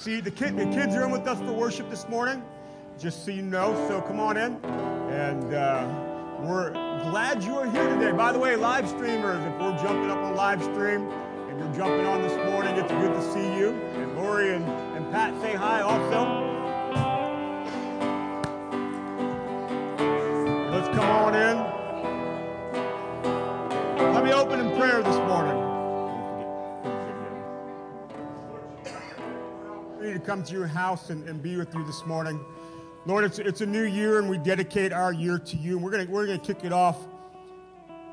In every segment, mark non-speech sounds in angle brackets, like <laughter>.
See, the, kid, the kids are in with us for worship this morning, just so you know. So come on in. And uh, we're glad you are here today. By the way, live streamers, if we're jumping up on live stream and you're jumping on this morning, it's good to see you. And Lori and, and Pat say hi also. Let's come on in. Let me open in prayer this morning. Come to your house and, and be with you this morning. Lord, it's, it's a new year and we dedicate our year to you. And we're going we're gonna kick it off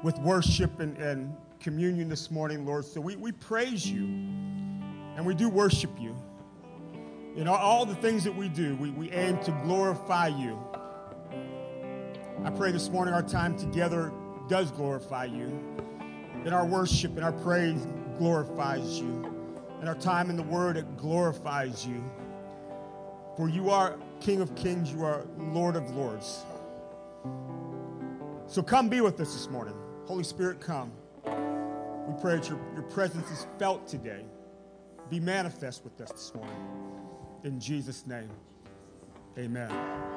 with worship and, and communion this morning, Lord. So we, we praise you and we do worship you. You know, all the things that we do, we, we aim to glorify you. I pray this morning our time together does glorify you. That our worship and our praise glorifies you and our time in the Word, it glorifies you. For you are King of Kings, you are Lord of Lords. So come be with us this morning. Holy Spirit, come. We pray that your, your presence is felt today. Be manifest with us this morning. In Jesus' name, amen.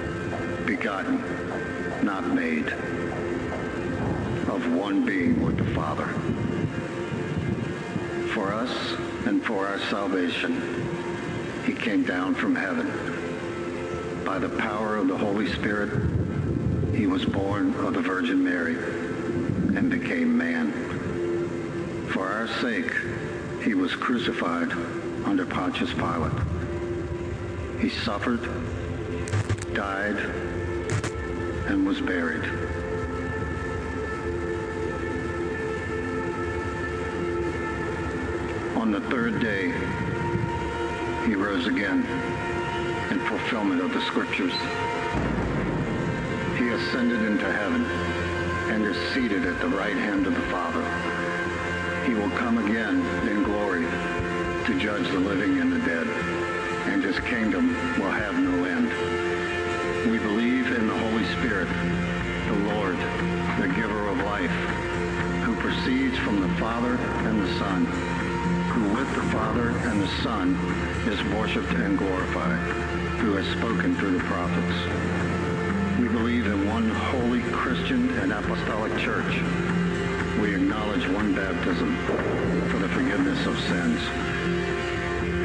begotten, not made, of one being with the Father. For us and for our salvation, he came down from heaven. By the power of the Holy Spirit, he was born of the Virgin Mary and became man. For our sake, he was crucified under Pontius Pilate. He suffered, died, and was buried. On the third day, he rose again in fulfillment of the scriptures. He ascended into heaven and is seated at the right hand of the Father. He will come again in glory to judge the living and the dead, and his kingdom will have no Spirit, the Lord, the giver of life, who proceeds from the Father and the Son, who with the Father and the Son is worshipped and glorified, who has spoken through the prophets. We believe in one holy Christian and apostolic church. We acknowledge one baptism for the forgiveness of sins.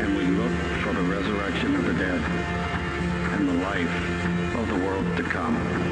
And we look for the resurrection of the dead and the life of the world to come.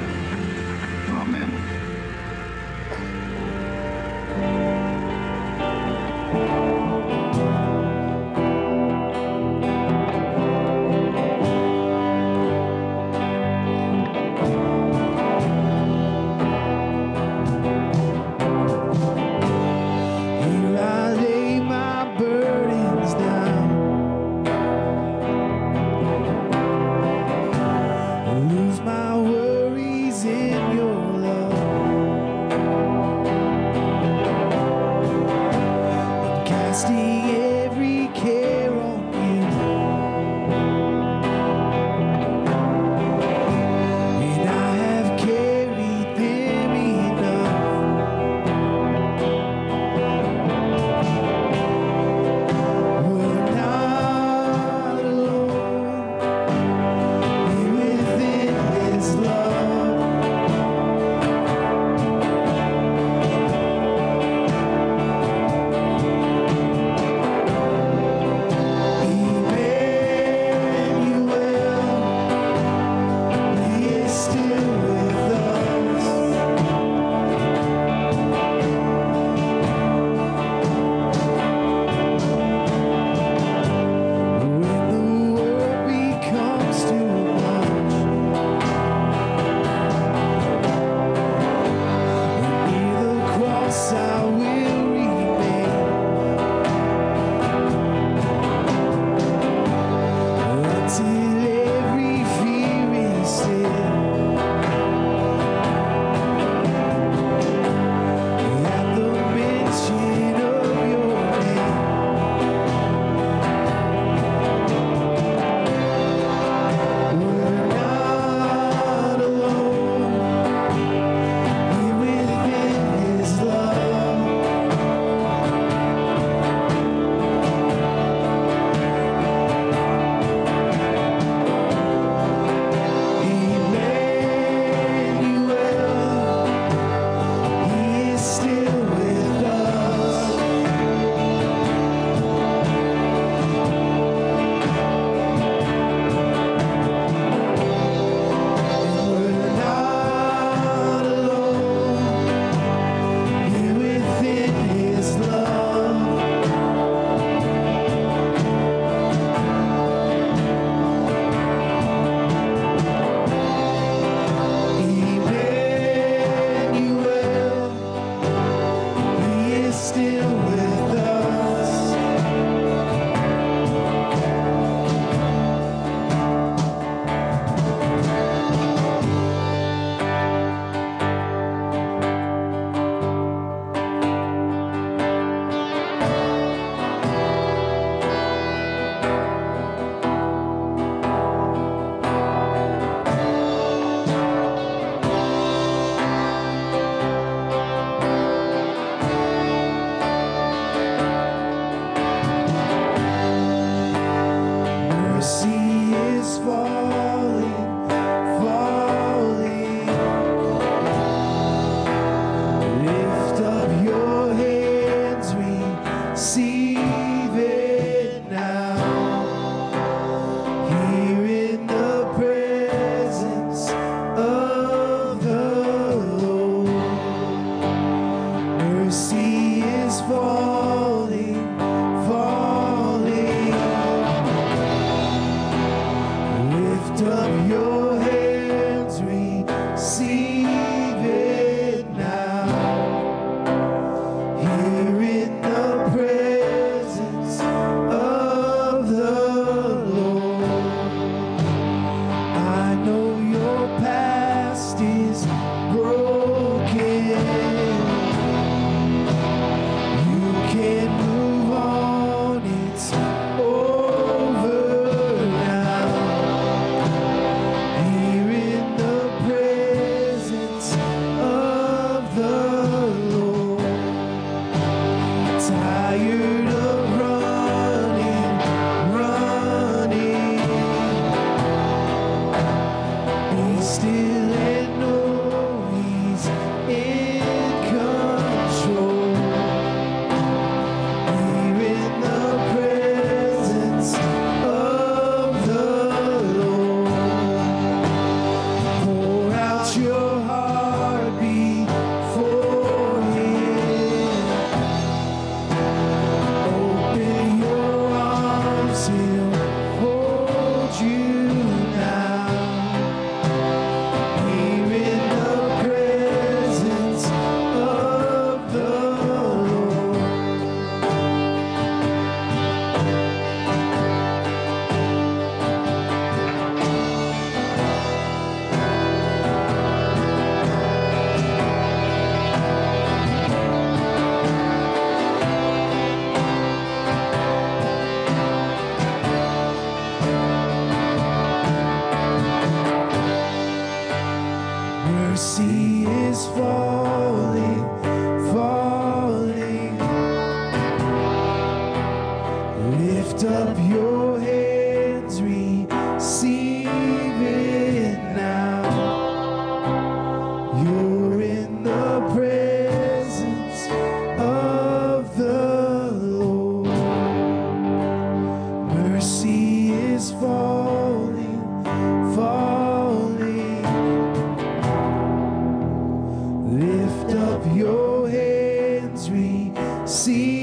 see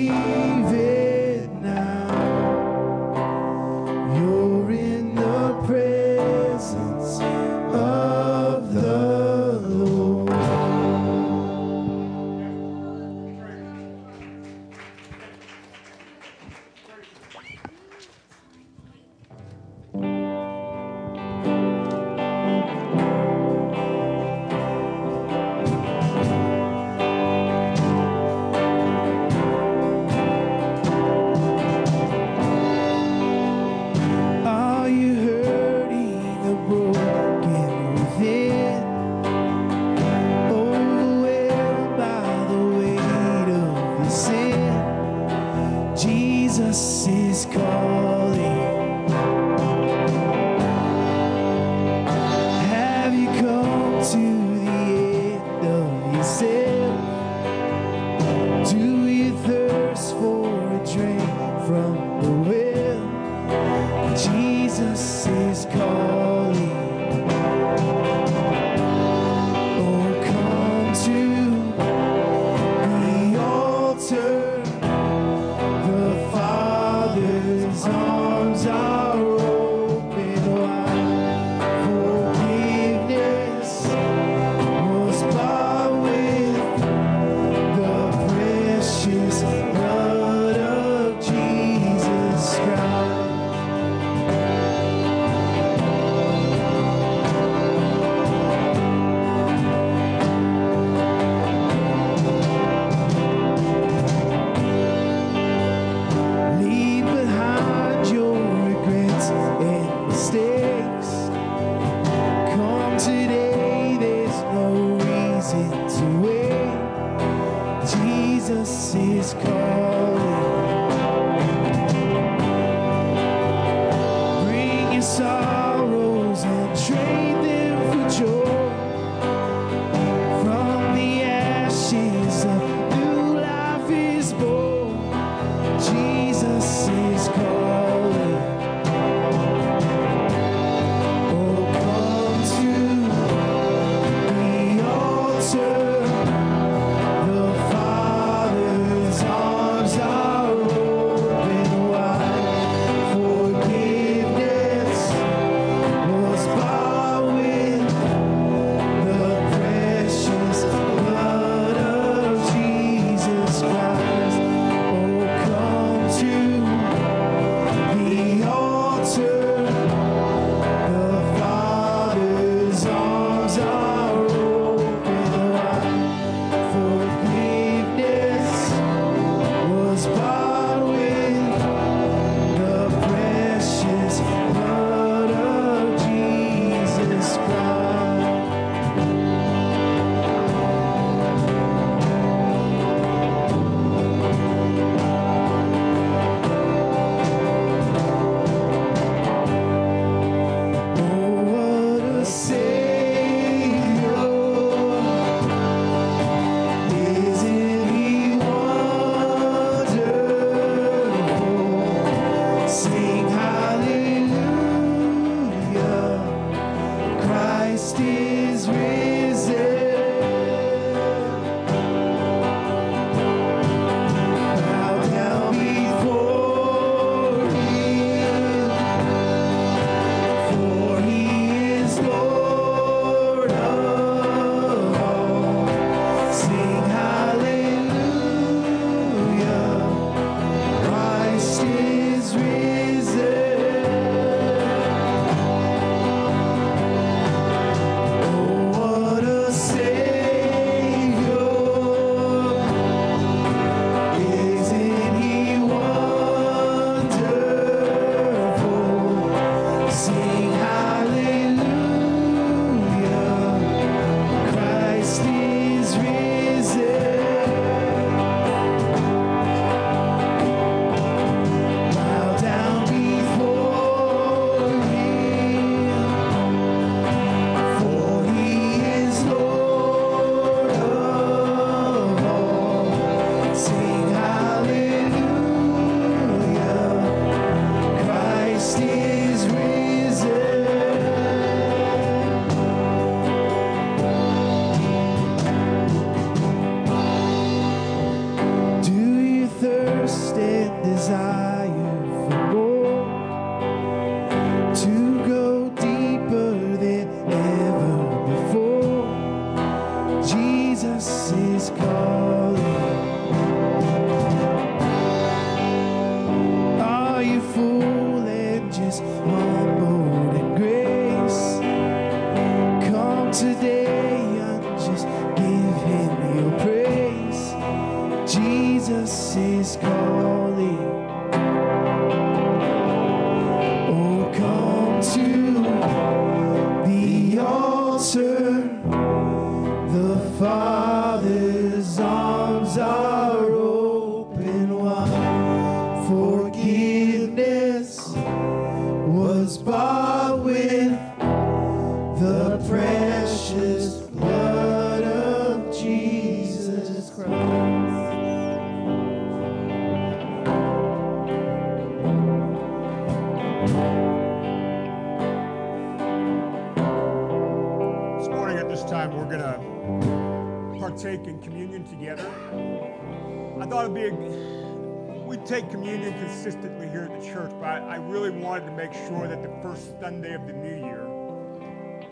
first Sunday of the new year,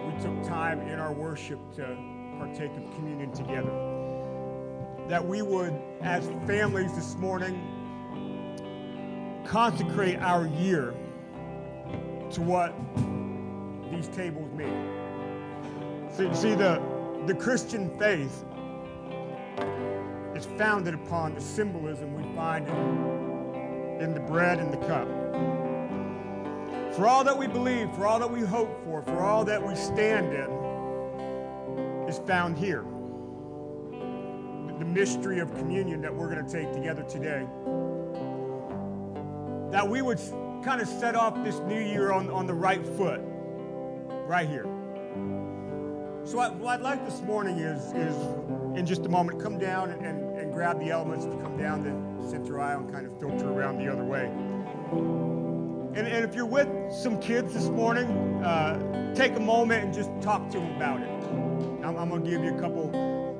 we took time in our worship to partake of communion together. That we would, as families this morning, consecrate our year to what these tables mean. See, see the, the Christian faith is founded upon the symbolism we find in in the bread and the cup. For all that we believe, for all that we hope for, for all that we stand in, is found here. The mystery of communion that we're going to take together today. That we would kind of set off this new year on, on the right foot, right here. So what I'd like this morning is, is in just a moment, come down and, and, and grab the elements to come down the center aisle and kind of filter around the other way. And, and if you're with some kids this morning, uh, take a moment and just talk to them about it. I'm, I'm going to give you a couple,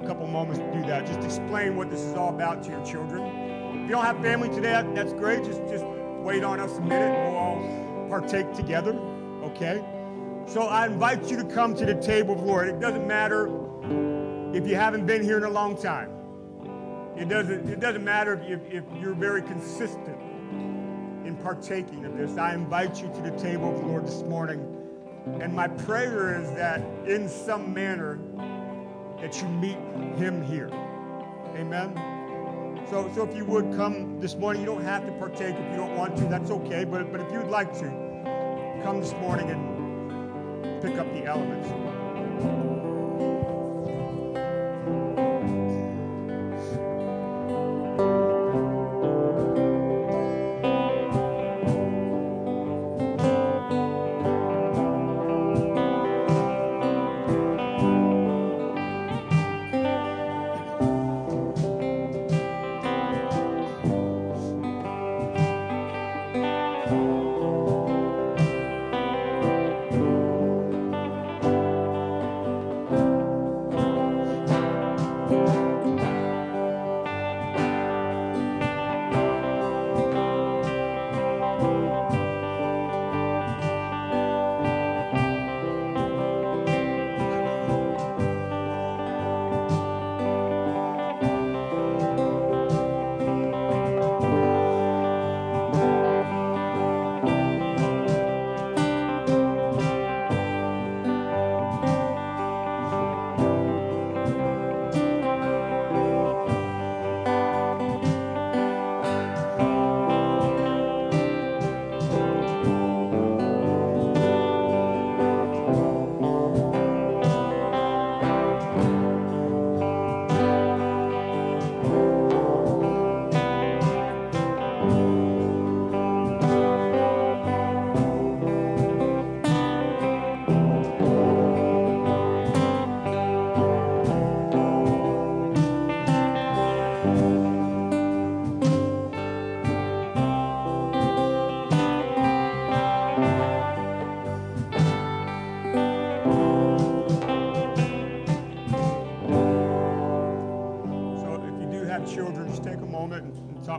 couple moments to do that. Just explain what this is all about to your children. If you don't have family today, that, that's great. Just, just wait on us a minute and we'll all partake together, okay? So I invite you to come to the table of the Lord. It doesn't matter if you haven't been here in a long time. It doesn't, it doesn't matter if, if you're very consistent partaking of this. I invite you to the table of the Lord this morning. And my prayer is that in some manner that you meet him here. Amen. So, so if you would come this morning, you don't have to partake if you don't want to. That's okay. But, but if you'd like to, come this morning and pick up the elements.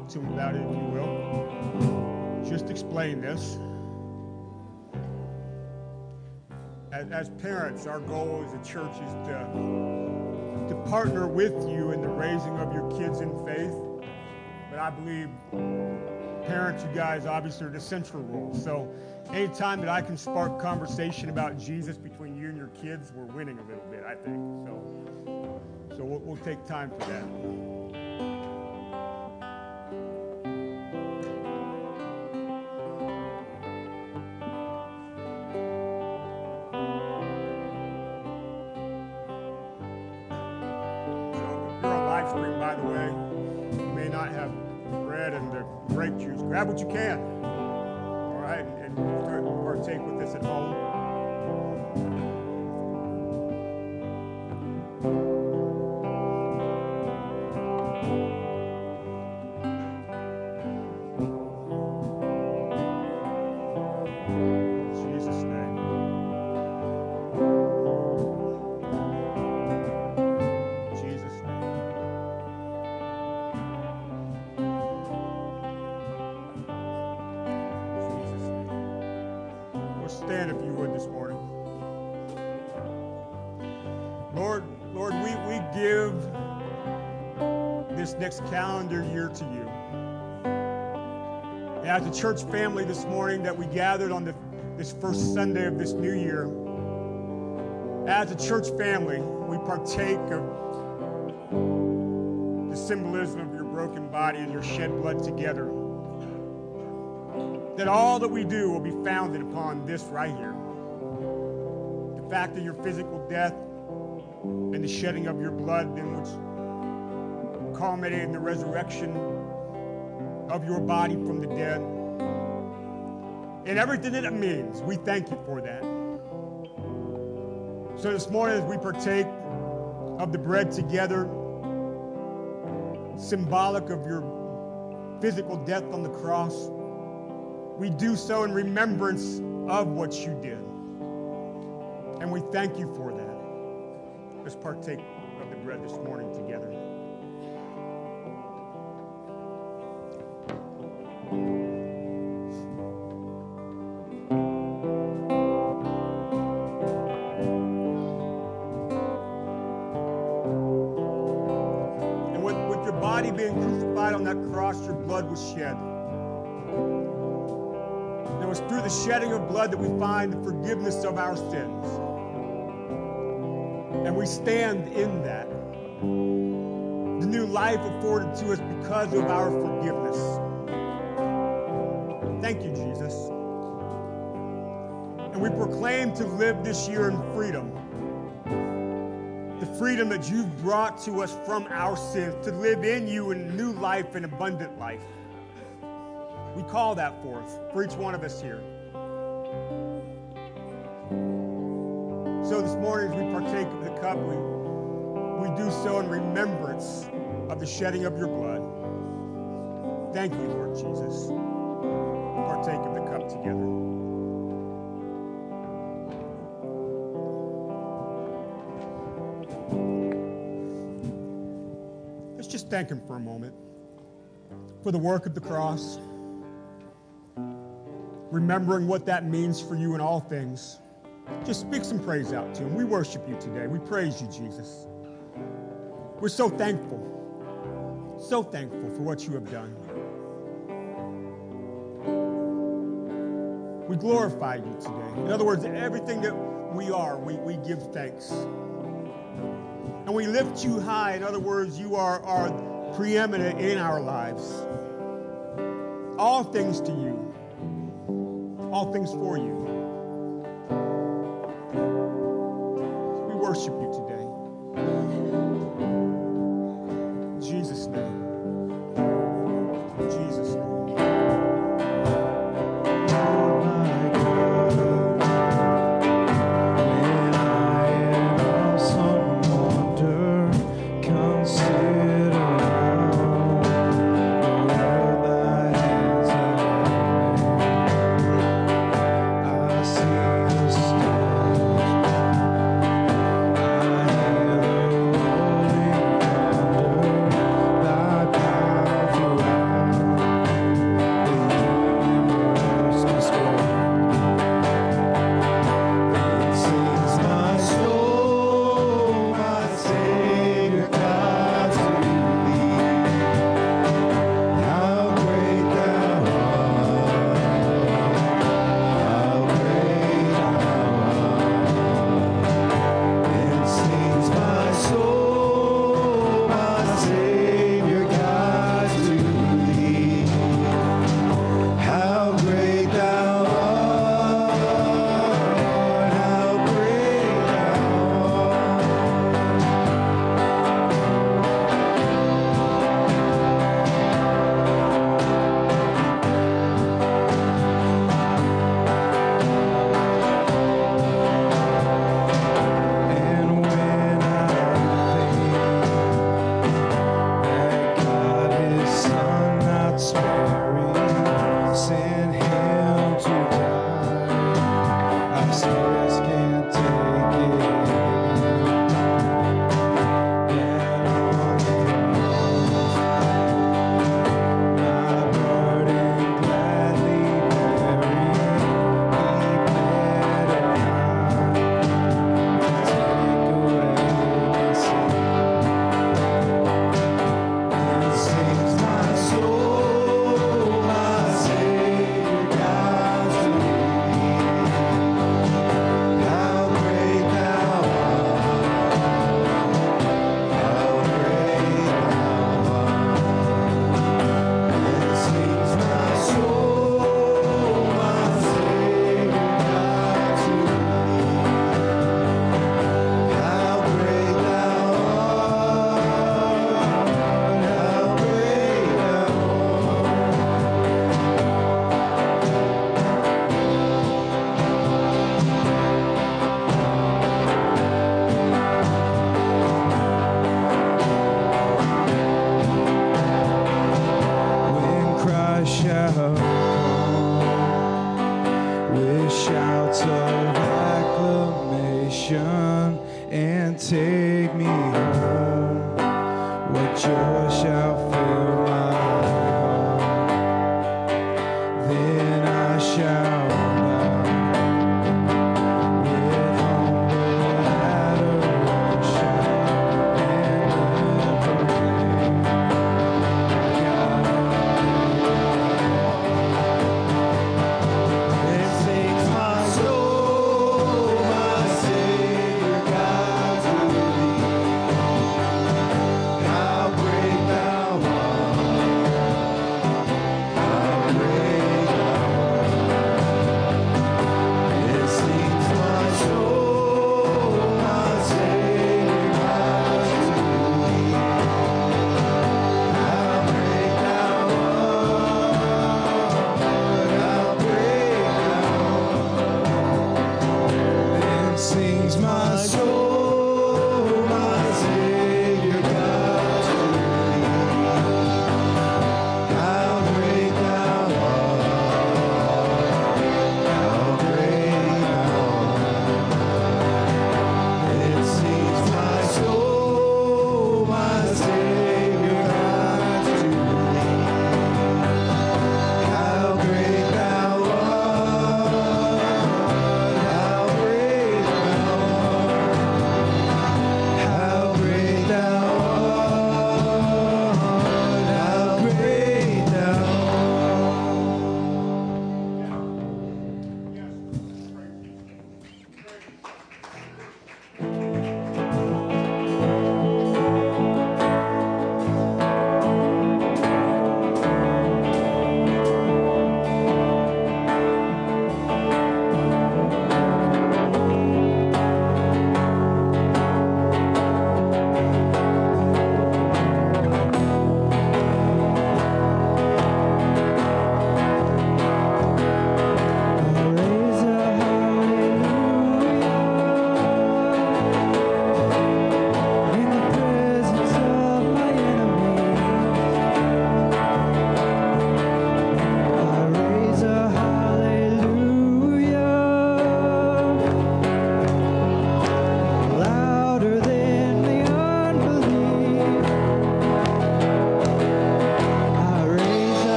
Talk to them about it, if you will. Just explain this. As, as parents, our goal as a church is to, to partner with you in the raising of your kids in faith. But I believe parents, you guys obviously are the central role. So anytime that I can spark conversation about Jesus between you and your kids, we're winning a little bit, I think. So, so we'll, we'll take time for that. What you can, next calendar year to you. And as a church family this morning that we gathered on the, this first Sunday of this new year, as a church family, we partake of the symbolism of your broken body and your shed blood together. That all that we do will be founded upon this right here. The fact of your physical death and the shedding of your blood, in which culminated in the resurrection of your body from the dead. And everything that it means, we thank you for that. So this morning, as we partake of the bread together, symbolic of your physical death on the cross, we do so in remembrance of what you did. And we thank you for that. Let's partake of the bread this morning together. Blood that we find the forgiveness of our sins. And we stand in that. The new life afforded to us because of our forgiveness. Thank you, Jesus. And we proclaim to live this year in freedom the freedom that you've brought to us from our sins, to live in you in new life and abundant life. We call that forth for each one of us here. This morning, as we partake of the cup, we, we do so in remembrance of the shedding of your blood. Thank you, Lord Jesus. Partake of the cup together. Let's just thank Him for a moment for the work of the cross, remembering what that means for you in all things. Just speak some praise out to Him. We worship you today. We praise you, Jesus. We're so thankful, so thankful for what you have done. We glorify you today. In other words, everything that we are, we, we give thanks and we lift you high. In other words, you are, are preeminent in our lives. All things to you, all things for you.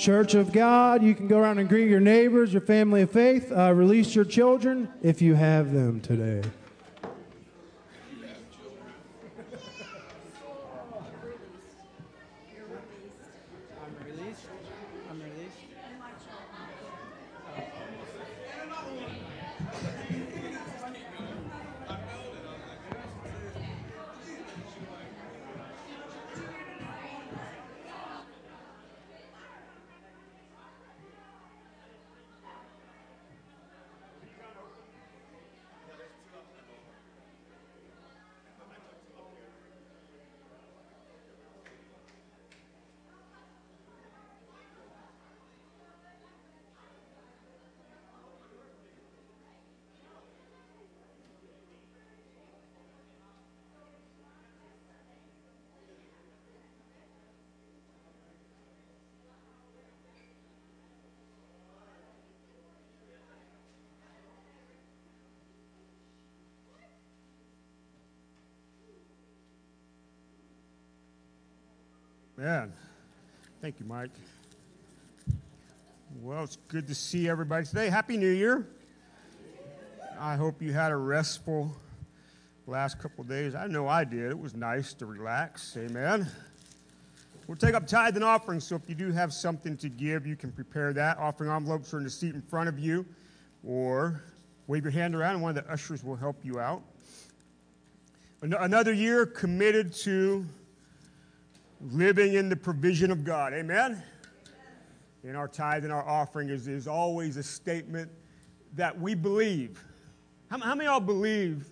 Church of God. You can go around and greet your neighbors, your family of faith. Uh, release your children if you have them today. Man, thank you, Mike. Well, it's good to see everybody today. Happy New Year. I hope you had a restful last couple days. I know I did. It was nice to relax. Amen. We'll take up tithe and offering, so if you do have something to give, you can prepare that. Offering envelopes are in the seat in front of you, or wave your hand around, and one of the ushers will help you out. Another year committed to living in the provision of God. Amen? In our tithe and our offering is, is always a statement that we believe. How, how many of y'all believe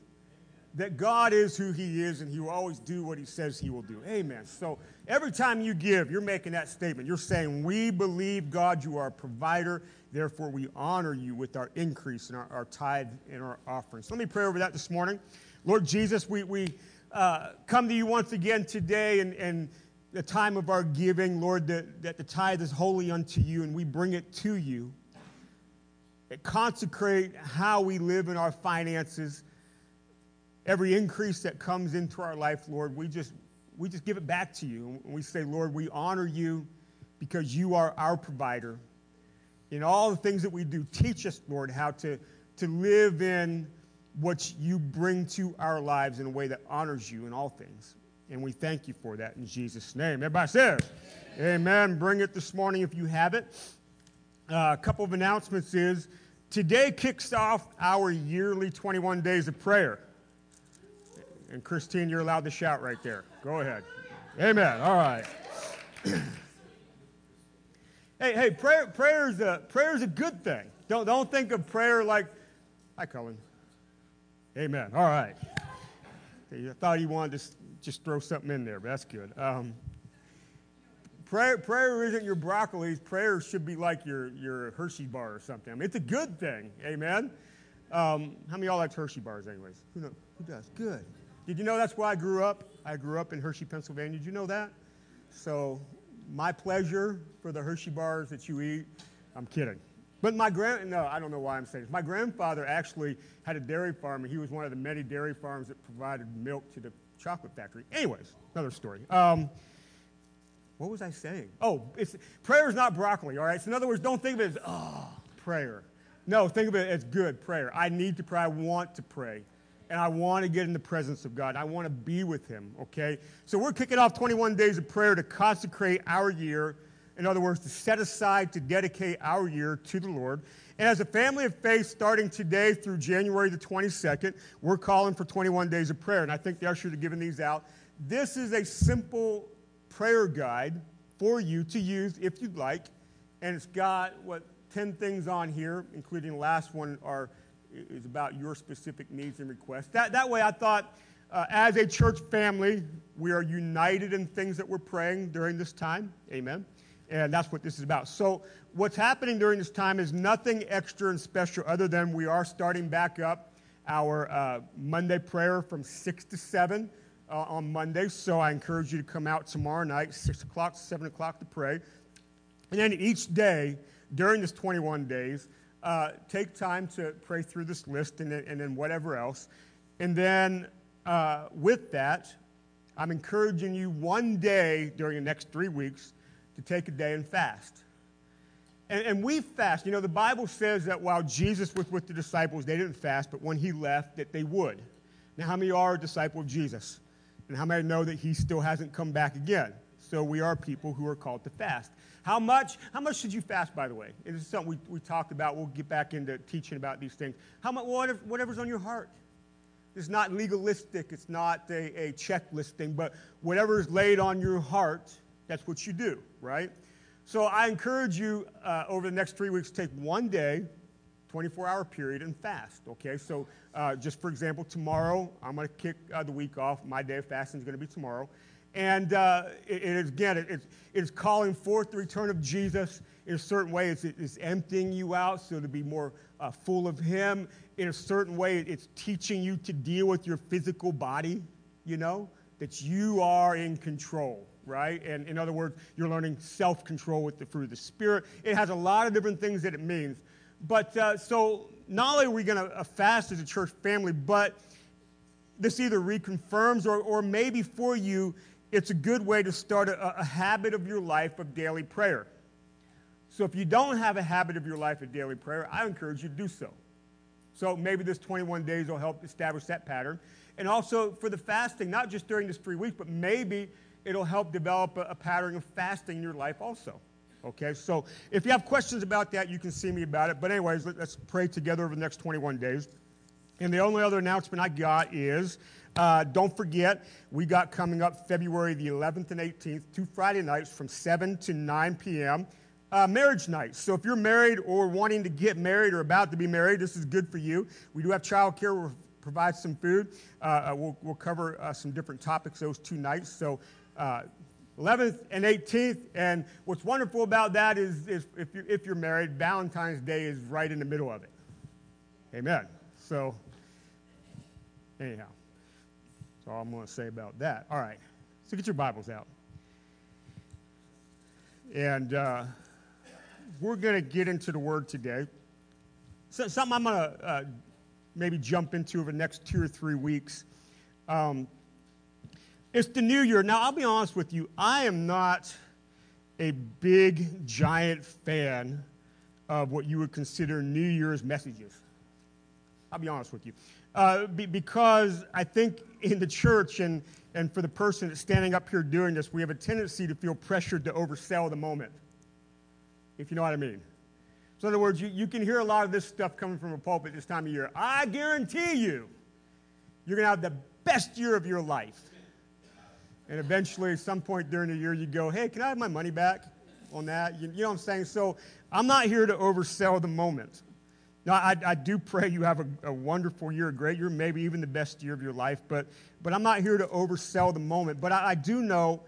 that God is who He is and He will always do what He says He will do? Amen. So every time you give, you're making that statement. You're saying, We believe, God, you are a provider. Therefore, we honor you with our increase in our, our tithe and our offerings. So let me pray over that this morning. Lord Jesus, we, we uh, come to you once again today and, and the time of our giving, Lord, that, that the tithe is holy unto you and we bring it to you. consecrate how we live in our finances, every increase that comes into our life, Lord, we just, we just give it back to you. And we say, Lord, we honor you because you are our provider. In all the things that we do, teach us, Lord, how to, to live in what you bring to our lives in a way that honors you in all things. And we thank you for that in Jesus' name. Everybody says, Amen. Amen. Bring it this morning if you have it. Uh, a couple of announcements is today kicks off our yearly 21 days of prayer. And Christine, you're allowed to shout right there. Go ahead. Amen. All right. <clears throat> hey, hey, prayer, prayer, is a, prayer is a good thing. Don't, don't think of prayer like, hi, Cullen. Amen. All right. I thought he wanted to just throw something in there, but that's good. Um, prayer, prayer isn't your broccolis. Prayer should be like your, your Hershey bar or something. I mean, it's a good thing. Amen. Um, how many y'all like Hershey bars, anyways? Who, know, who does? Good. Did you know that's where I grew up? I grew up in Hershey, Pennsylvania. Did you know that? So, my pleasure for the Hershey bars that you eat. I'm kidding. But my grand, no, I don't know why I'm saying this. My grandfather actually had a dairy farm, and he was one of the many dairy farms that provided milk to the chocolate factory. Anyways, another story. Um, what was I saying? Oh, it's, prayer is not broccoli, all right? So, in other words, don't think of it as, oh, prayer. No, think of it as good prayer. I need to pray. I want to pray. And I want to get in the presence of God. I want to be with Him, okay? So, we're kicking off 21 days of prayer to consecrate our year in other words, to set aside to dedicate our year to the Lord. And as a family of faith, starting today through January the 22nd, we're calling for 21 days of prayer. And I think the ushers are giving these out. This is a simple prayer guide for you to use if you'd like. And it's got, what, 10 things on here, including the last one are, is about your specific needs and requests. That, that way, I thought, uh, as a church family, we are united in things that we're praying during this time. Amen. And that's what this is about. So, what's happening during this time is nothing extra and special other than we are starting back up our uh, Monday prayer from 6 to 7 uh, on Monday. So, I encourage you to come out tomorrow night, 6 o'clock, 7 o'clock to pray. And then each day during this 21 days, uh, take time to pray through this list and then, and then whatever else. And then uh, with that, I'm encouraging you one day during the next three weeks to take a day and fast. And, and, we fast. You know, the Bible says that while Jesus was with the disciples, they didn't fast, but when he left, that they would. Now, how many are a disciple of Jesus? And how many know that he still hasn't come back again? So we are people who are called to fast. How much? How much should you fast, by the way? this is something we, we talked about. We'll get back into teaching about these things. How much? Whatever, whatever's on your heart. It's not legalistic. It's not a, a checklist thing. But whatever is laid on your heart, that's what you do, right? So I encourage you uh, over the next three weeks take one day, 24 hour period, and fast, okay? So uh, just for example, tomorrow, I'm to kick uh, the week off. My day of fasting is to be tomorrow. And uh, it, it is, again, it, it's calling forth the return of Jesus in a certain way. It's, it's emptying you out so to be more uh, full of Him. In a certain way, it's teaching you to deal with your physical body, you know, that you are in control right? And in other words, you're learning self control with the fruit of the Spirit. It has a lot of different things that it means. But uh, so not only are we going to uh, fast as a church family, but this either reconfirms or, or maybe for you, it's a good way to start a, a habit of your life of daily prayer. So if you don't have a habit of your life of daily prayer, I encourage you to do so. So maybe this 21 days will help establish that pattern. And also for the fasting, not just during this three weeks, but maybe it'll help develop a, a pattern of fasting in your life also. Okay, so if you have questions about that, you can see me about it. But, anyways, let, us pray together over the next 21 days. And the only other announcement I got is uh, don't forget, we got coming up February the 11th and 18th, two Friday nights from 7 to 9 p.m. Uh, marriage nights. So if you're married or wanting to get married or about to be married, this is good for you. We do have childcare. We'll provide some food. Uh, uh we'll, we'll, cover uh, some different topics those two nights. So uh, 11th and 18th. And what's wonderful about that is, is if, you're, if you're married, Valentine's Day is right in the middle of it. Amen. So, anyhow, that's all I'm going to say about that. All right. So get your Bibles out. And uh, we're going to get into the Word today. so, something I'm going to uh, maybe jump into over the next two or three weeks. Um, it's the new year. Now, I'll be honest with you, I am not a big, giant fan of what you would consider New Year's messages. I'll be honest with you. Uh, be, because I think in the church and, and for the person that's standing up here doing this, we have a tendency to feel pressured to oversell the moment, if you know what I mean. So, in other words, you, you can hear a lot of this stuff coming from a pulpit this time of year. I guarantee you, you're going to have the best year of your life. And eventually, at some point during the year, you go, hey, can I have my money back on that? You, you know what I'm saying? So, I'm not here to oversell the moment. Now, I, I do pray you have a, a, wonderful year, a great year, maybe even the best year of your life, but, but I'm not here to oversell the moment. But I, I do know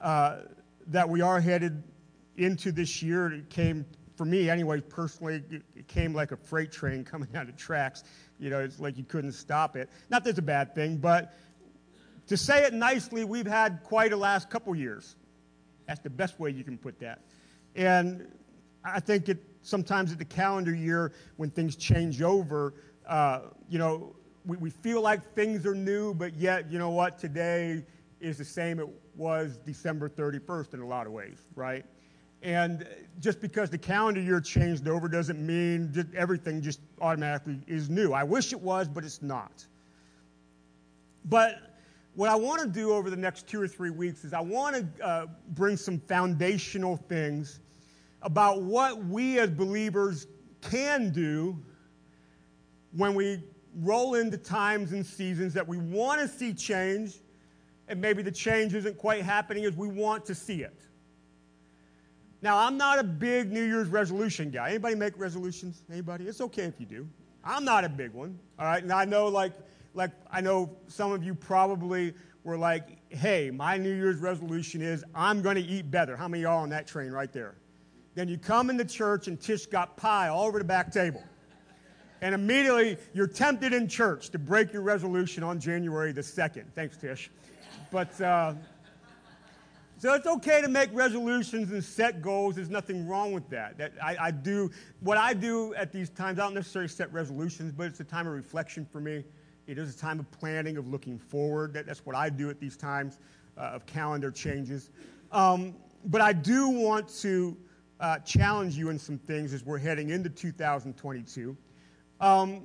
uh, that we are headed into this year. It came, for me anyway, personally, it came like a freight train <laughs> coming out of tracks. You know, it's like you couldn't stop it. Not that it's a bad thing, but to say it nicely, we've had quite a last couple years. That's the best way you can put that. And I think it sometimes at the calendar year when things change over, uh, you know, we, we feel like things are new, but yet, you know what, today is the same it was December 31st in a lot of ways, right? And just because the calendar year changed over doesn't mean that everything just automatically is new. I wish it was, but it's not. But what I want to do over the next two or three weeks is I want to uh, bring some foundational things about what we as believers can do when we roll into times and seasons that we want to see change, and maybe the change isn't quite happening as we want to see it. Now, I'm not a big New Year's resolution guy. Anybody make resolutions? Anybody? It's okay if you do. I'm not a big one. All right. And I know, like, like I know some of you probably were like, "Hey, my New Year's resolution is I'm going to eat better." How many y'all on that train right there? Then you come into church and Tish got pie all over the back table. And immediately you're tempted in church to break your resolution on January the 2nd. Thanks, Tish. But uh, so it's okay to make resolutions and set goals. There's nothing wrong with that. that I, I, do what I do at these times. I don't necessarily set resolutions, but it's a time of reflection for me. It is a time of planning, of looking forward. That, that's what I do at these times uh, of calendar changes. Um, but I do want to uh, challenge you in some things as we're heading into 2022. Um,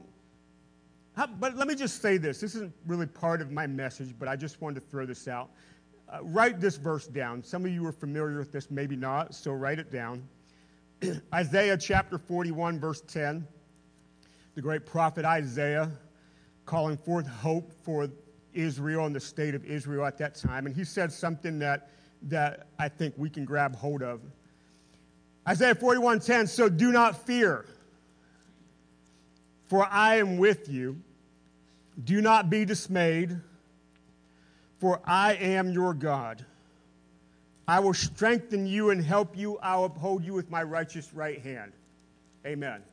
how, but let me just say this. This isn't really part of my message, but I just wanted to throw this out. Uh, write this verse down. Some of you are familiar with this, maybe not, so write it down. <clears throat> Isaiah chapter 41, verse 10. The great prophet Isaiah calling forth hope for Israel and the state of Israel at that time. And he said something that, that I think we can grab hold of. Isaiah 41:10, so do not fear, for I am with you. Do not be dismayed, for I am your God. I will strengthen you and help you. I'll uphold you with my righteous right hand. Amen.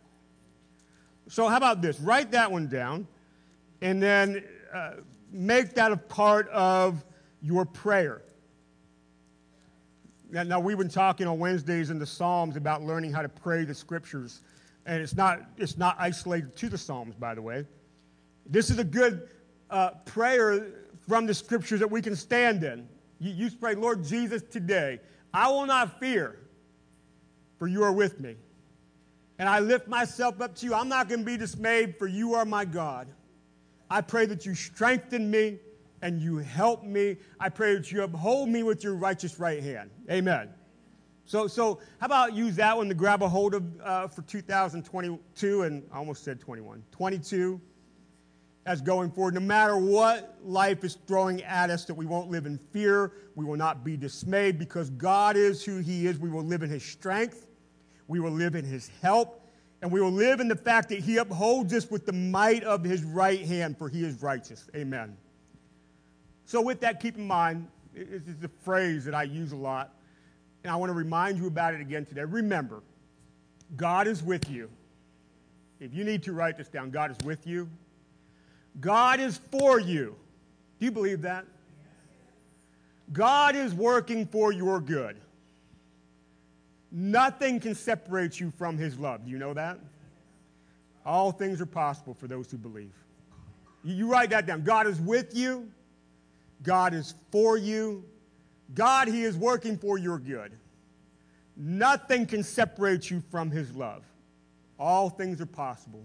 So, how about this? Write that one down and then uh, make that a part of your prayer. Now, we've been talking on Wednesdays in the Psalms about learning how to pray the scriptures. And it's not, it's not isolated to the Psalms, by the way. This is a good uh, prayer from the scriptures that we can stand in. You, you pray, Lord Jesus, today, I will not fear, for you are with me. And I lift myself up to you. I'm not going to be dismayed, for you are my God. I pray that you strengthen me and you help me. I pray that you uphold me with your righteous right hand. Amen. So, so how about use that one to grab a hold of uh, for 2022 and I almost said 21, 22 as going forward. No matter what life is throwing at us, that we won't live in fear, we will not be dismayed because God is who He is. We will live in His strength, we will live in His help, and we will live in the fact that He upholds us with the might of His right hand, for He is righteous. Amen. So, with that, keep in mind, it's a phrase that I use a lot, and I want to remind you about it again today. Remember, God is with you. If you need to write this down, God is with you. God is for you. Do you believe that? God is working for your good. Nothing can separate you from His love. Do you know that? All things are possible for those who believe. You, write that down. God is with you, God is for you, God, He is working for your good. Nothing can separate you from His love. All things are possible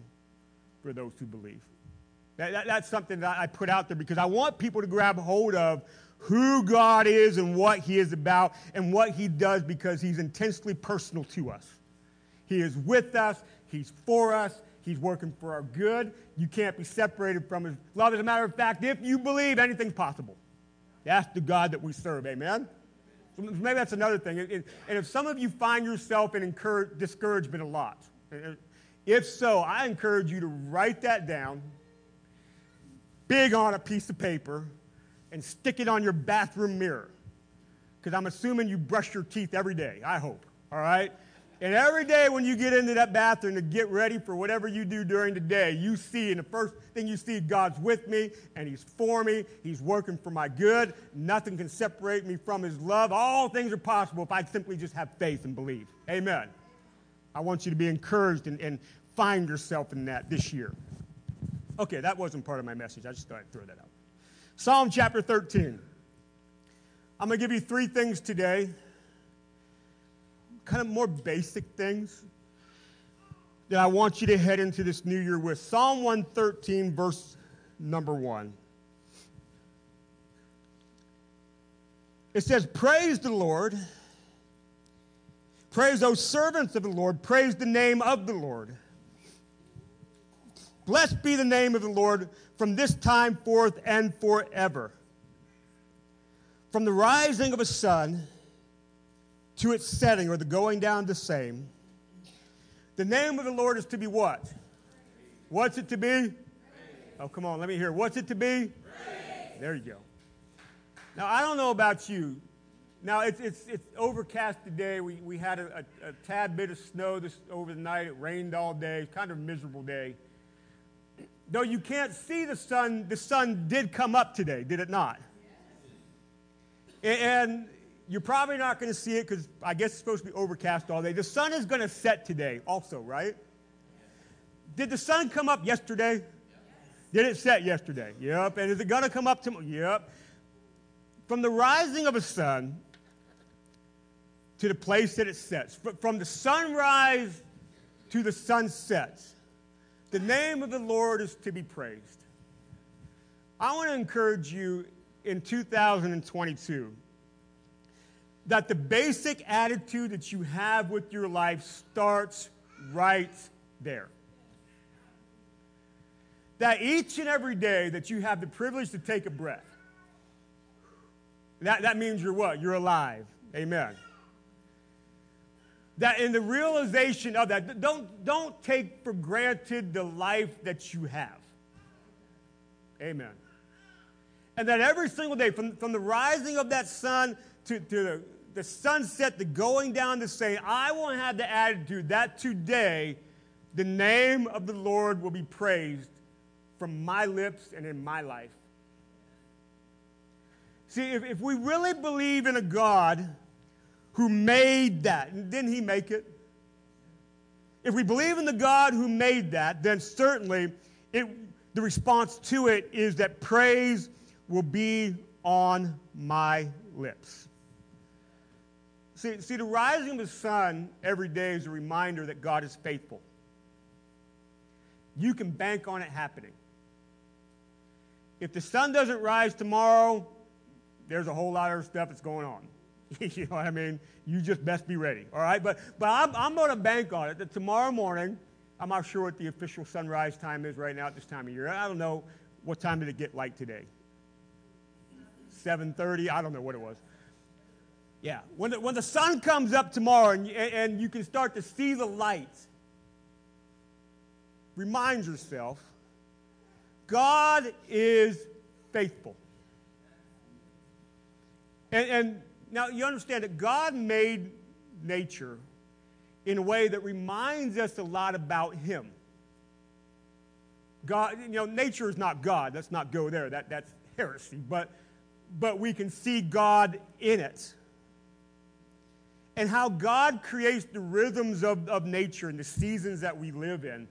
for those who believe. That, that, that's something that I put out there because I want people to grab hold of who God is and what He is about and what He does because He's intensely personal to us. He is with us, He's for us, He's working for our good. You can't be separated from His love. As a matter of fact, if you believe, anything's possible. That's the God that we serve. Amen? So maybe that's another thing. And if some of you find yourself in discouragement a lot, uh, uh, if so, I encourage you to write that down, big on a piece of paper, and stick it on your bathroom mirror. Because I'm assuming you brush your teeth every day, I hope. All right? And every day when you get into that bathroom to get ready for whatever you do during the day, you see, and the first thing you see, God's with me and He's for me. He's working for my good. Nothing can separate me from His love. All things are possible if I simply just have faith and believe. Amen. I want you to be encouraged and, and find yourself in that this year. Okay, that wasn't part of my message. I just thought I'd throw that out. Psalm chapter 13. I'm going to give you three things today kind of more basic things that I want you to head into this new year with. Psalm 113, verse number one. It says, Praise the Lord. Praise O servants of the Lord. Praise the name of the Lord. Blessed be the name of the Lord from this time forth and forever. From the rising of a sun to its setting or the going down the same. The name of the Lord is to be what? What's it to be? Oh, come on, let me hear. What's it to be? There you go. Now, I don't know about you. Now, it's, it's, it's overcast today. We, we had a, a, a tad bit of snow this, over the night. It rained all day. Kind of a miserable day. Though you can't see the sun, the sun did come up today, did it not? And you're probably not going to see it because I guess it's supposed to be overcast all day. The sun is going to set today, also, right? Did the sun come up yesterday? Did it set yesterday? Yep. And is it going to come up tomorrow? Yep. From the rising of a sun to the place that it sets, from the sunrise to the sunset, the name of the Lord is to be praised. I want to encourage you in 2022 that the basic attitude that you have with your life starts right there. That each and every day that you have the privilege to take a breath, that, that means you're what? You're alive. Amen. That in the realization of that, don't, don't take for granted the life that you have. Amen. And that every single day, from, from the rising of that sun to, to the, the sunset, the going down the same, I want to have the attitude that today the name of the Lord will be praised from my lips and in my life. See, if, if we really believe in a God who made that, didn't he make it? If we believe in the God who made that, then certainly it, the response to it is that praise will be on my lips. See, see, the rising of the sun every day is a reminder that God is faithful. You can bank on it happening. If the sun doesn't rise tomorrow, there's a whole lot of stuff that's going on. <laughs> you know what I mean? You just best be ready, all right? But, but I'm, I'm going to bank on it that tomorrow morning, I'm not sure what the official sunrise time is right now at this time of year. I don't know what time did it get like today. 7:30. I don't know what it was. Yeah. When the, when the sun comes up tomorrow and, and you can start to see the light, remind yourself God is faithful. And, and now you understand that God made nature in a way that reminds us a lot about Him. God, you know, nature is not God. Let's not go there. That, that's heresy. But, but we can see God in it and how God creates the rhythms of, of nature and the seasons that we live in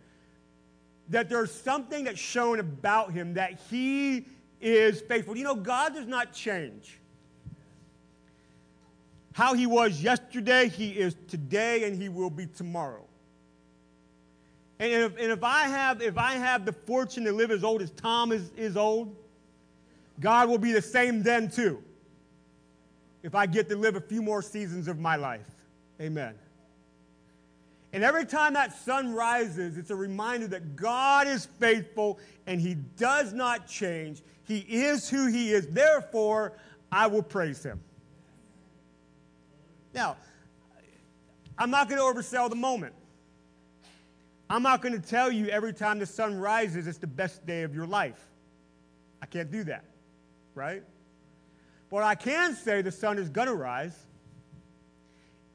that there's something that's shown about him that he is faithful. You know, God does not change. How he was yesterday, he is today, and he will be tomorrow. And if, and if, I, have, if I have the fortune to live as old as Tom is, is old, God will be the same then too. If I get to live a few more seasons of my life. Amen. And every time that sun rises, it's a reminder that God is faithful and He does not change. He is who He is. Therefore, I will praise Him. Now, I'm not going to oversell the moment. I'm not going to tell you every time the sun rises, it's the best day of your life. I can't do that, right? But I can say the sun is going to rise,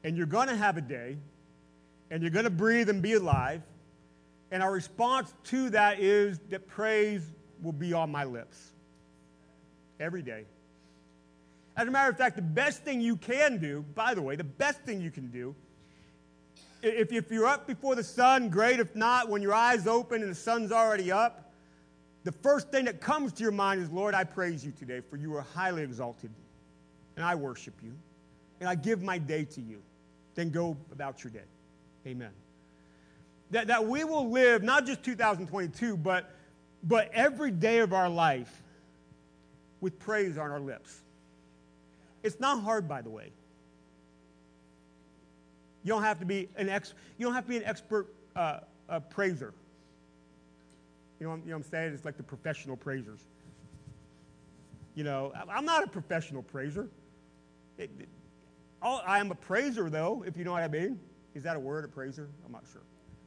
and you're going to have a day and you're going to breathe and be alive. And our response to that is that praise will be on my lips every day. As a matter of fact, the best thing you can do, by the way, the best thing you can do, if, if you're up before the sun, great. If not, when your eyes open and the sun's already up, the first thing that comes to your mind is, Lord, I praise you today, for you are highly exalted, and I worship you, and I give my day to you. Then go about your day. Amen. That, that we will live not just 2022, but, but every day of our life with praise on our lips. It's not hard, by the way. You don't have to be an ex, you don't have to be an expert uh, uh, praiser. You know, you know what I'm saying? It's like the professional praisers. You know, I'm not a professional praiser. It, it, I am a praiser, though, if you know what I mean. Is that a word, a praiser? I'm not sure.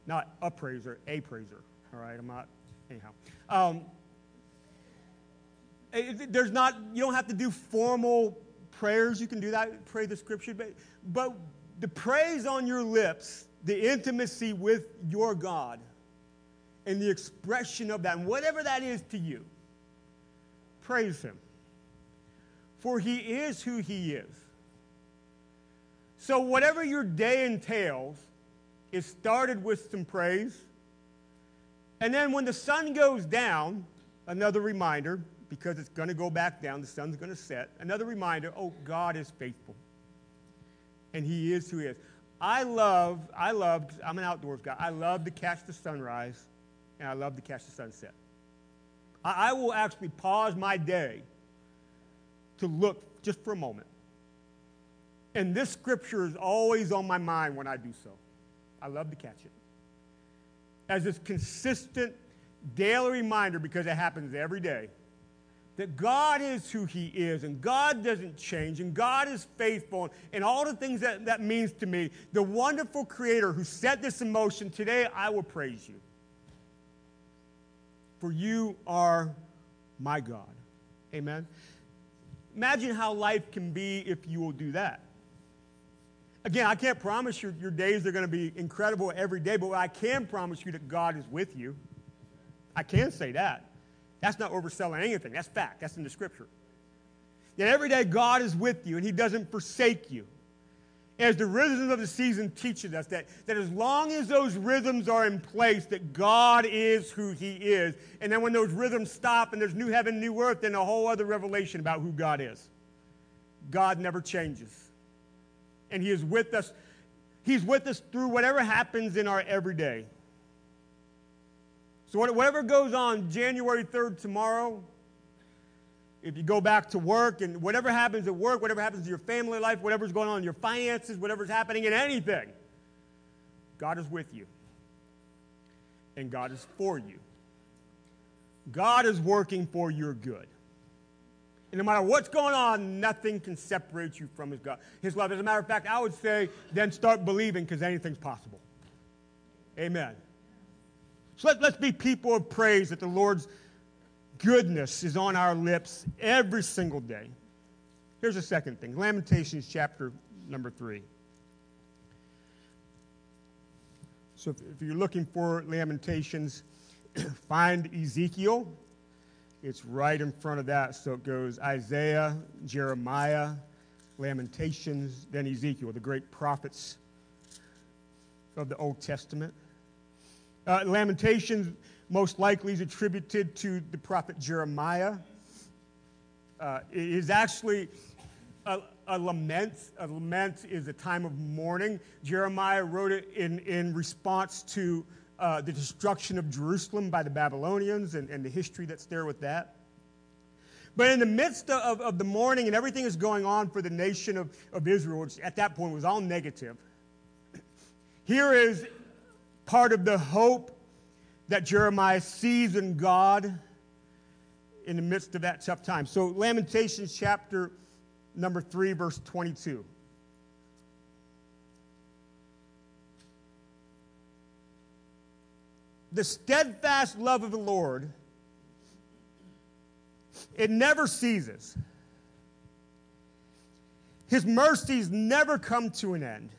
Not a praiser, a praiser. All right, I'm not, anyhow. Um, it, there's not, you don't have to do formal prayers. You can do that, pray the scripture, but, but the praise on your lips, the intimacy with your God, and the expression of that, and whatever that is to you, praise Him. For He is who He is. So, whatever your day entails, it started with some praise. And then when the sun goes down, another reminder, because it's going to go back down, the sun's going to set. Another reminder oh, God is faithful. And He is who He is. I love, I love, I'm an outdoors guy, I love to catch the sunrise and I love to catch the sunset. I, I will actually pause my day to look just for a moment and this scripture is always on my mind when I do so. I love to catch it. As this consistent daily reminder, because it happens every day, that God is who He is, and God doesn't change, and God is faithful, and all the things that that means to me. The wonderful Creator who set this in motion, today I will praise you. For you are my God. Amen. Imagine how life can be if you will do that. Again, I can't promise your, your days are going to be incredible every day, but I can promise you that God is with you. I can say that. That's not overselling anything. That's fact. That's in the scripture. That every day God is with you and He doesn't forsake you. As the rhythms of the season teaches us that, that as long as those rhythms are in place, that God is who He is. And then when those rhythms stop and there's new heaven, new earth, then a whole other revelation about who God is. God never changes and He is with us. He's with us through whatever happens in our everyday. So, whatever goes on January 3rd tomorrow, if you go back to work and whatever happens at work, whatever happens in your family life, whatever's going on in your finances, whatever's happening in anything, God is with you. And God is for you. God is working for your good. And no matter what's going on, nothing can separate you from his God, his love. As a matter of fact, I would say then start believing because anything's possible. Amen. So let, let's be people of praise that the Lord's goodness is on our lips every single day. Here's the second thing Lamentations chapter number three. So if, if you're looking for Lamentations, <clears throat> find Ezekiel it's right in front of that. So it goes Isaiah, Jeremiah, Lamentations, then Ezekiel, the great prophets of the Old Testament. Uh, Lamentations, most likely is attributed to the prophet Jeremiah. Uh, it is actually a, a lament. A lament is a time of mourning. Jeremiah wrote it in, in response to uh, the destruction of Jerusalem by the Babylonians and, and the history that's there with that. But in the midst of, of the mourning and everything is going on for the nation of, of Israel, which at that point was all negative, <clears throat> here is part of the hope that Jeremiah sees in God in the midst of that tough time. So, Lamentations chapter number 3, verse 22. The steadfast love of the Lord, it never ceases. His mercies never come to an end.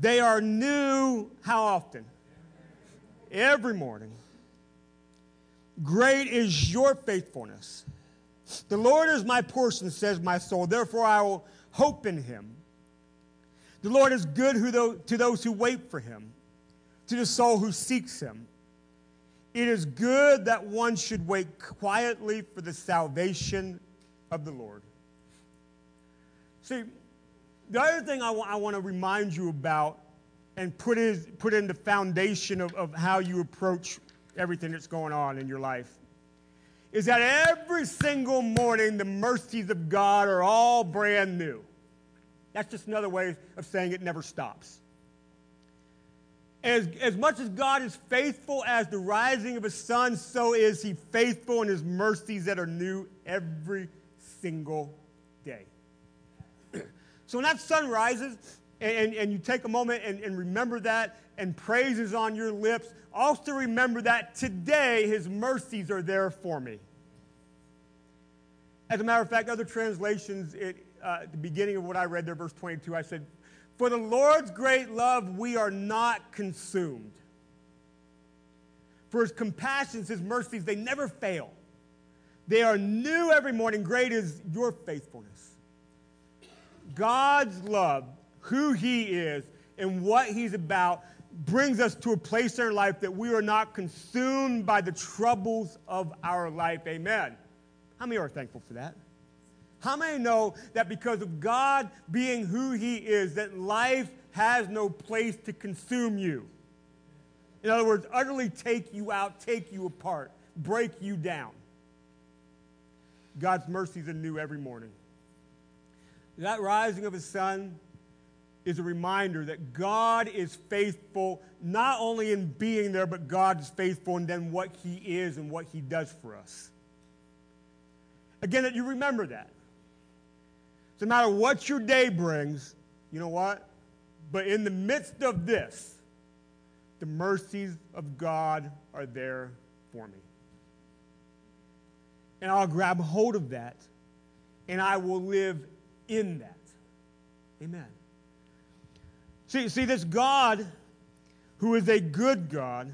They are new how often? Every morning. Great is your faithfulness. The Lord is my portion, says my soul. Therefore, I will hope in him. The Lord is good to those who wait for him, to the soul who seeks him. It is good that one should wait quietly for the salvation of the Lord. See, the other thing I, I want to remind you about and put, is, put in the foundation of, of how you approach everything that's going on in your life is that every single morning the mercies of God are all brand new. That's just another way of saying it never stops. As, as much as God is faithful as the rising of a sun, so is he faithful in his mercies that are new every single day. So when that sun rises, and, and you take a moment and, and remember that, and praise is on your lips, also remember that today his mercies are there for me. As a matter of fact, other translations, it, uh, at the beginning of what I read there, verse 22, I said, For the Lord's great love, we are not consumed. For his compassions, his mercies, they never fail. They are new every morning. Great is your faithfulness. God's love, who he is, and what he's about brings us to a place in our life that we are not consumed by the troubles of our life. Amen. How many are thankful for that? How many know that because of God being who He is, that life has no place to consume you? In other words, utterly take you out, take you apart, break you down. God's mercies are new every morning. That rising of His sun is a reminder that God is faithful, not only in being there, but God is faithful in then what He is and what He does for us. Again, that you remember that. So no matter what your day brings, you know what? But in the midst of this, the mercies of God are there for me. And I'll grab hold of that and I will live in that. Amen. See, see this God who is a good God,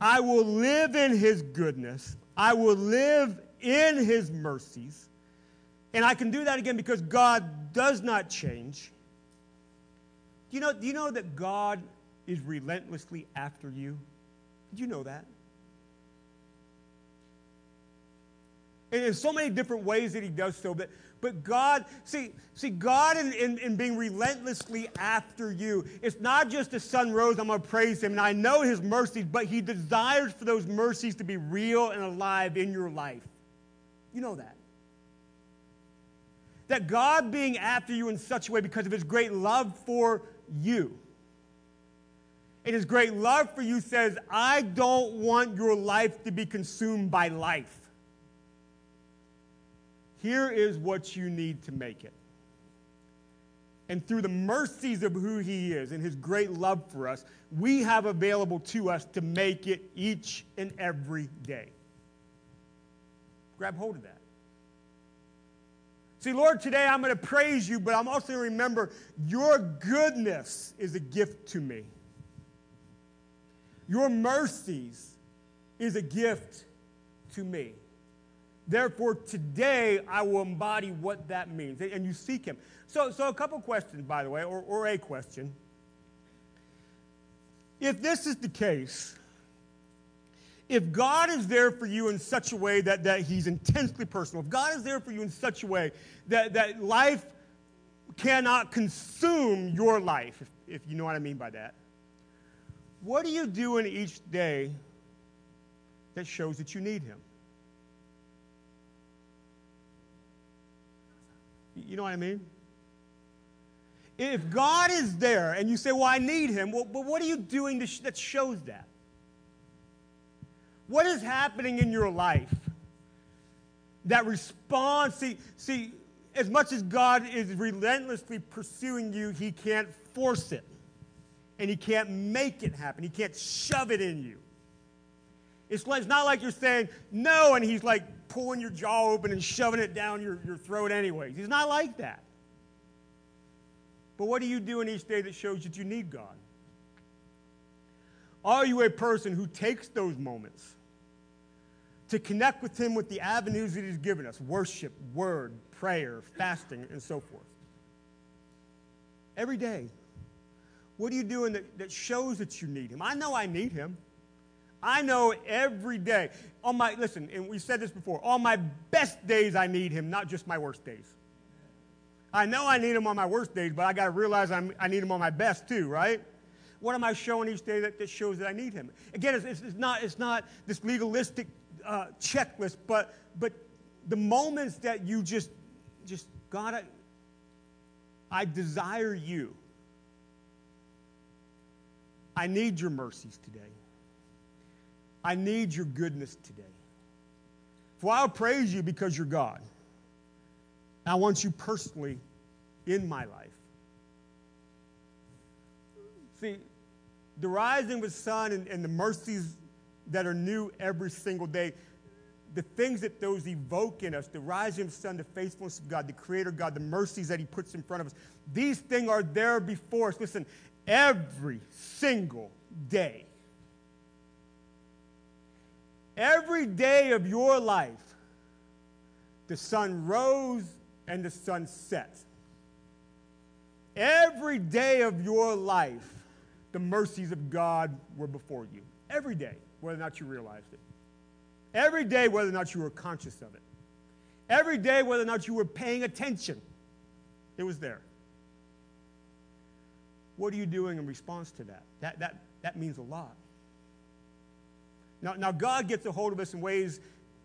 I will live in his goodness. I will live in his mercies. And I can do that again because God does not change. Do you know, do you know that God is relentlessly after you? Did you know that? And in so many different ways that he does so, but, but God, see, see, God in, in, in being relentlessly after you, it's not just the sun rose, I'm to praise him, and I know his mercies, but he desires for those mercies to be real and alive in your life. You know that. That God being after you in such a way because of his great love for you. And his great love for you says, I don't want your life to be consumed by life. Here is what you need to make it. And through the mercies of who he is and his great love for us, we have available to us to make it each and every day. Grab hold of that. See, Lord, today I'm going to praise you, but I'm also going to remember your goodness is a gift to me. Your mercies is a gift to me. Therefore, today I will embody what that means. And you seek Him. So, so a couple questions, by the way, or, or a question. if this is the case, if God is there for you in such a way that, that He's intensely personal, if God is there for you in such a way that, that life cannot consume your life, if, if you know what I mean by that, what are you doing each day that shows that you need Him? You know what I mean? If God is there and you say, Well, I need Him, well, but what are you doing that shows that? What is happening in your life that responds? See, see, as much as God is relentlessly pursuing you, He can't force it. And He can't make it happen. He can't shove it in you. It's, it's not like you're saying no and He's like pulling your jaw open and shoving it down your, your throat, anyways. He's not like that. But what are you doing each day that shows that you need God? Are you a person who takes those moments to connect with Him with the avenues that He's given us worship, word, prayer, fasting, and so forth? Every day. What are you doing that, that shows that you need Him? I know I need Him. I know every day. On my listen, and we said this before. On my best days, I need Him, not just my worst days. I know I need Him on my worst days, but I got to realize I'm, i need Him on my best too, right? What am I showing each day that, that shows that I need Him? Again, it's, it's, not, it's not this legalistic uh, checklist, but, but the moments that you just, just God, I, I desire you. I need your mercies today. I need your goodness today. For I'll praise you because you're God. I want you personally in my life. See, the rising of the sun and, and, the mercies that are new every single day, the things that those evoke in us, the rising of the sun, the faithfulness of God, the Creator God, the mercies that He puts in front of us, these things are there before us. Listen, every single day. Every day of your life, the sun rose and the sun set. Every day of your life, the mercies of God were before you. Every day, whether or not you realized it. Every day, whether or not you were conscious of it. Every day, whether or not you were paying attention, it was there. What are you doing in response to that? That, that, that means a lot. Now, now, God gets a hold of us in ways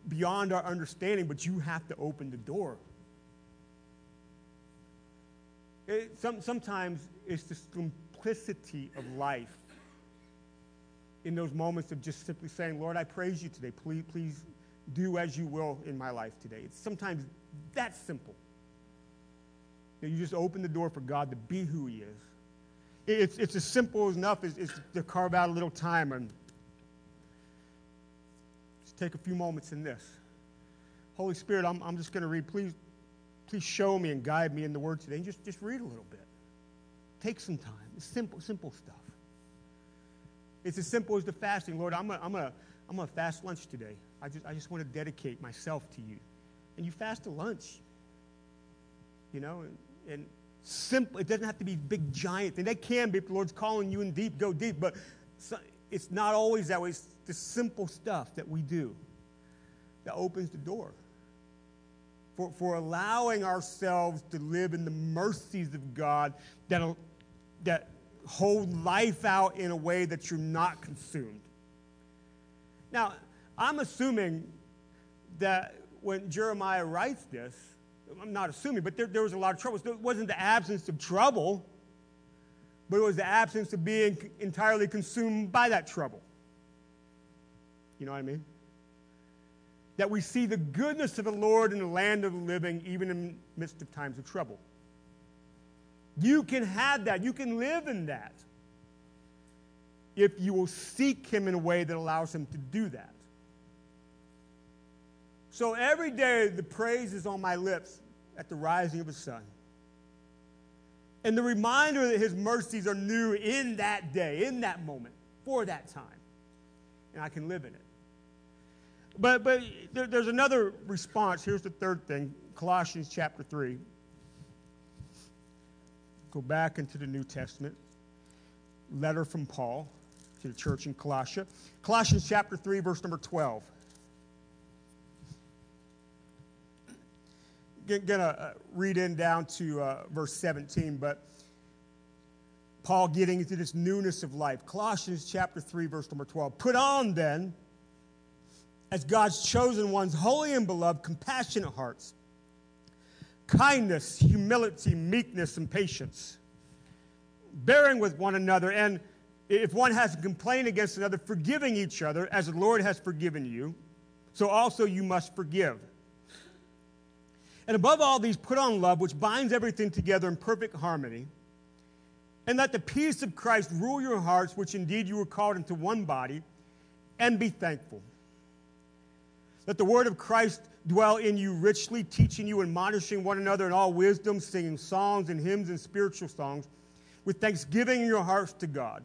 beyond our understanding, but you have to open the door. It, some, sometimes it's the simplicity of life in those moments of just simply saying, Lord, I praise you today. Please, please do as you will in my life today. It's sometimes that simple. That you just open the door for God to be who He is. It's, it's as simple as enough as, as to carve out a little time and take a few moments in this. Holy Spirit, I'm, I'm just going to read. Please, please show me and guide me in the word today. And just, just read a little bit. Take some time. It's simple, simple stuff. It's as simple as the fasting. Lord, I'm going I'm gonna, I'm gonna fast lunch today. I just, I just want to dedicate myself to you. And you fast a lunch. You know, and, and simple. It doesn't have to be big, giant. And they can be if the Lord's calling you in deep, go deep. But it's not always that way. It's the simple stuff that we do that opens the door for, for allowing ourselves to live in the mercies of God that that hold life out in a way that you're not consumed. Now, I'm assuming that when Jeremiah writes this, I'm not assuming, but there, there was a lot of trouble. It wasn't the absence of trouble, but it was the absence of being entirely consumed by that trouble. You know what I mean? That we see the goodness of the Lord in the land of the living, even in the midst of times of trouble. You can have that. You can live in that if you will seek Him in a way that allows Him to do that. So every day, the praise is on my lips at the rising of the sun. And the reminder that His mercies are new in that day, in that moment, for that time. And I can live in it. But, but there, there's another response. Here's the third thing Colossians chapter 3. Go back into the New Testament. Letter from Paul. to the church in Colossia. Colossians chapter 3, verse number 12. Going to uh, read in down to uh, verse 17, but Paul getting into this newness of life. Colossians chapter 3, verse number 12. Put on then, as God's chosen ones, holy and beloved, compassionate hearts, kindness, humility, meekness, and patience, bearing with one another, and if one has a complaint against another, forgiving each other as the Lord has forgiven you, so also you must forgive. And above all these, put on love, which binds everything together in perfect harmony. And let the peace of Christ rule your hearts, which indeed you were called into one body, and be thankful. Let the word of Christ dwell in you richly, teaching you and admonishing one another in all wisdom, singing songs and hymns and spiritual songs, with thanksgiving in your hearts to God.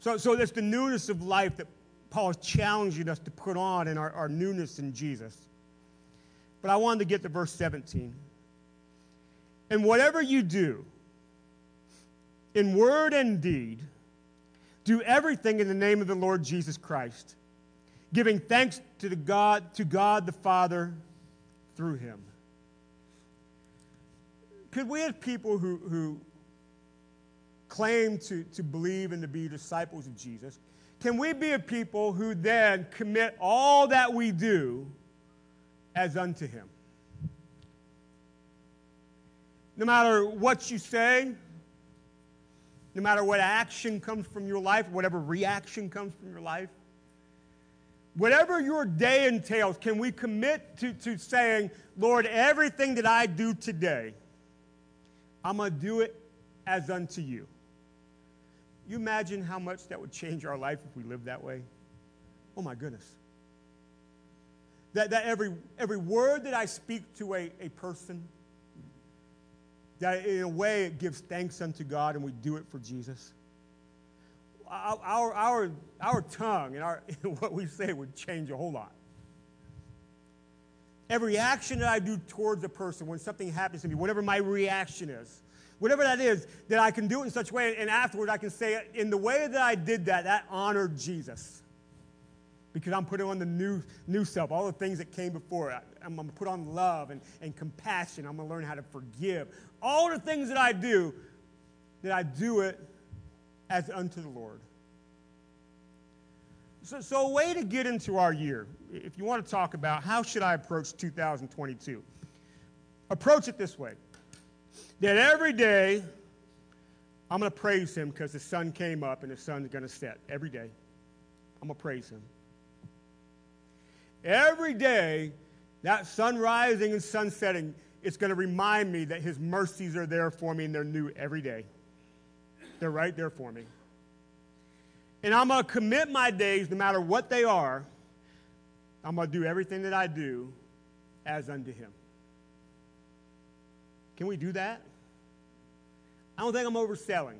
So, so there's the newness of life that Paul is challenging us to put on in our, our newness in Jesus. But I wanted to get to verse 17. And whatever you do, in word and deed, do everything in the name of the Lord Jesus Christ, giving thanks to, the God, to God the Father through him. Could we, as people who, who claim to, to believe and to be disciples of Jesus, can we be a people who then commit all that we do as unto him? No matter what you say, no matter what action comes from your life, whatever reaction comes from your life, whatever your day entails, can we commit to, to saying, Lord, everything that I do today, I'm going to do it as unto you? You imagine how much that would change our life if we lived that way? Oh my goodness. That, that every, every word that I speak to a, a person, that in a way it gives thanks unto God and we do it for Jesus. Our, our, our, tongue and our, <laughs> what we say would change a whole lot. Every action that I do towards a person when something happens to me, whatever my reaction is, whatever that is, that I can do it in such a way, and afterward I can say, in the way that I did that, that honored Jesus. Because I'm putting on the new, new self, all the things that came before. I, I'm going to put on love and, and compassion. I'm going to learn how to forgive. All the things that I do, that I do it as unto the Lord. So, so a way to get into our year, if you want to talk about how should I approach 2022, approach it this way that every day I'm going to praise him because the sun came up and the sun's going to set. Every day. I'm going to praise him. Every day, that sun rising and sun setting, it's going to remind me that his mercies are there for me and they're new every day. They're right there for me. And I'm going to commit my days, no matter what they are, I'm going to do everything that I do as unto him. Can we do that? I don't think I'm overselling.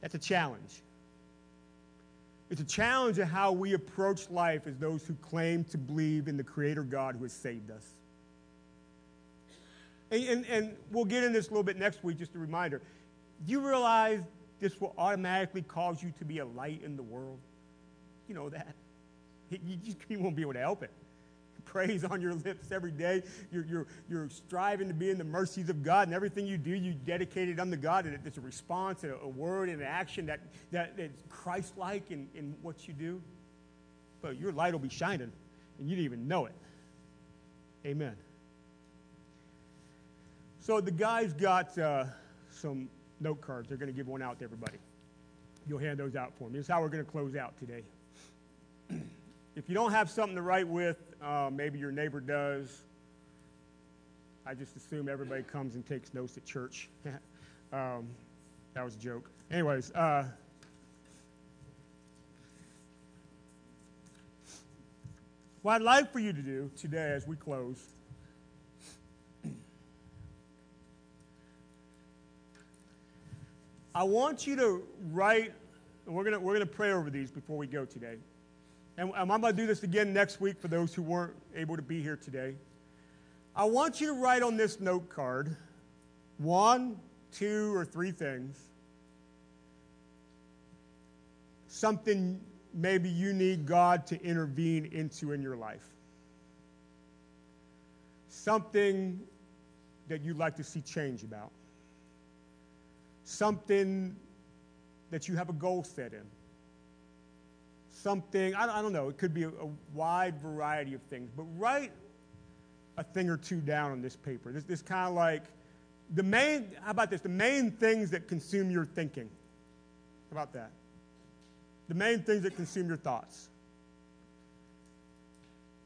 That's a challenge. It's a challenge of how we approach life as those who claim to believe in the Creator God who has saved us. And, and, and we'll get in this a little bit next week, just a reminder. Do you realize this will automatically cause you to be a light in the world? You know that. <laughs> You, you won't be able to help it <laughs> praise on your lips every day. You're, you're, you're striving to be in the mercies of God, and everything you do, you dedicate it unto God. And it's a response, a, a word, and an action that, that is Christ like in, in what you do. But your light will be shining, and you didn't even know it. Amen. So the guys got uh, some note cards. They're going to give one out to everybody. You'll hand those out for me. This is how we're going to close out today. <clears throat> if you don't have something to write with, uh, maybe your neighbor does. I just assume everybody comes and takes notes at church. <laughs> um, that was a joke. Anyways, uh, what I'd like for you to do today as we close. I want you to write, and we're going we're gonna pray over these before we go today and I'm going to do this again next week for those who weren't able to be here today. I want you to write on this note card one, two, or three things something maybe you need God to intervene into in your life. Something that you'd like to see change about. Something that you have a goal set in. Something, I, I don't know, it could be a, a, wide variety of things, but write a thing or two down on this paper. This, this kind of like the main, how about this? The main things that consume your thinking. How about that? The main things that consume your thoughts.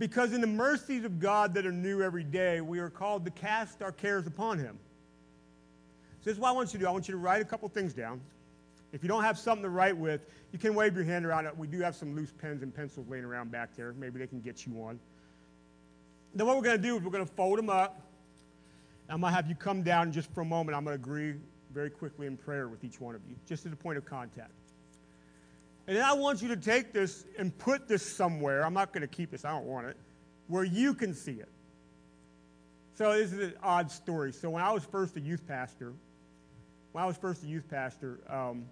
Because in the mercies of God that are new every day, we are called to cast our cares upon Him. So this is what I want you to do. I want you to write a couple things down. If you don't have something to write with, you can wave your hand around. Uh, we do have some loose pens and pencils laying around back there. Maybe they can get you one. Then what we're going to do is we're going to fold them up. I'm going to have you come down just for a moment. I'm going to agree very quickly in prayer with each one of you, just as a point of contact. And then I want you to take this and put this somewhere. I'm not going to keep this, I don't want it, where you can see it. So this is an odd story. So when I was first a youth pastor, when I was first a youth pastor, um,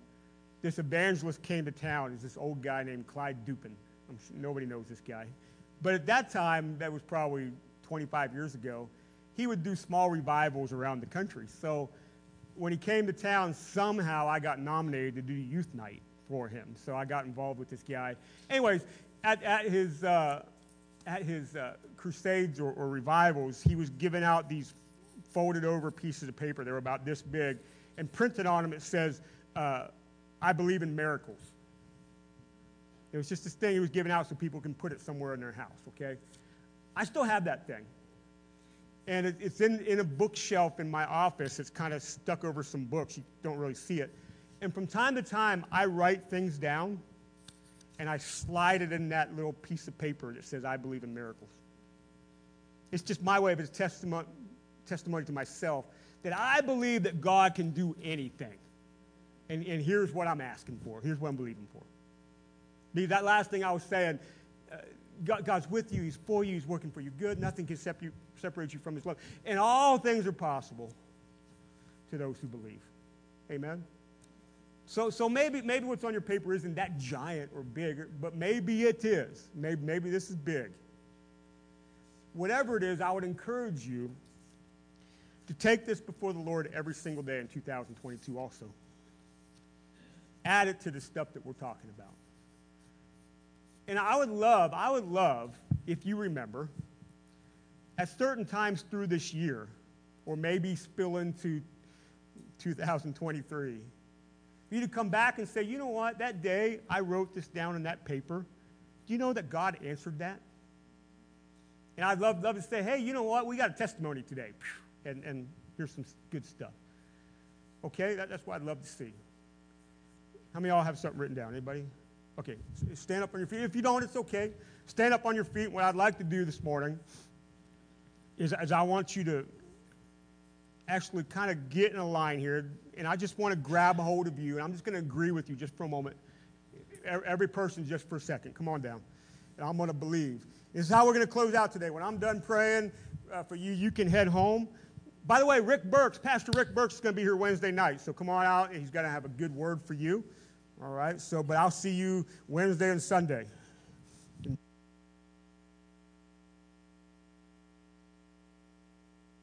this evangelist came to town. Is this old guy named Clyde Dupin. Sure nobody knows this guy. But at that time, that was probably 25 years ago, he would do small revivals around the country. So when he came to town, somehow I got nominated to do youth night for him. So I got involved with this guy. Anyways, at, at his, uh, at his uh, crusades or, or revivals, he was giving out these folded over pieces of paper. They were about this big. And printed on them, it says, uh, I believe in miracles. It was just this thing he was giving out so people can put it somewhere in their house, okay? I still have that thing. And it, it's in, in a bookshelf in my office. It's kind of stuck over some books. You don't really see it. And from time to time, I write things down and I slide it in that little piece of paper that says, I believe in miracles. It's just my way of a testimony, testimony to myself that I believe that God can do anything. And, and here's what I'm asking for. Here's what I'm believing for. Because that last thing I was saying, uh, God, God's with you. He's for you. He's working for you good. Nothing can separate you from His love. And all things are possible to those who believe. Amen? So, so maybe, maybe what's on your paper isn't that giant or big, but maybe it is. Maybe, maybe this is big. Whatever it is, I would encourage you to take this before the Lord every single day in 2022 also. Add it to the stuff that we're talking about. And I would love, I would love, if you remember, at certain times through this year, or maybe spill into 2023, for you to come back and say, you know what, that day I wrote this down in that paper. Do you know that God answered that? And I'd love, love to say, hey, you know what, we got a testimony today. And, and here's some good stuff. Okay, that, that's what I'd love to see. How many of y'all have something written down? Anybody? Okay, stand up on your feet. If you don't, it's okay. Stand up on your feet. What I'd like to do this morning is, is I want you to actually kind of get in a line here, and I just want to grab hold of you, and I'm just going to agree with you just for a moment. Every person, just for a second. Come on down. And I'm going to believe. This is how we're going to close out today. When I'm done praying uh, for you, you can head home. By the way, Rick Burks, Pastor Rick Burks is going to be here Wednesday night, so come on out, he's going to have a good word for you. All right, so, but I'll see you Wednesday and Sunday.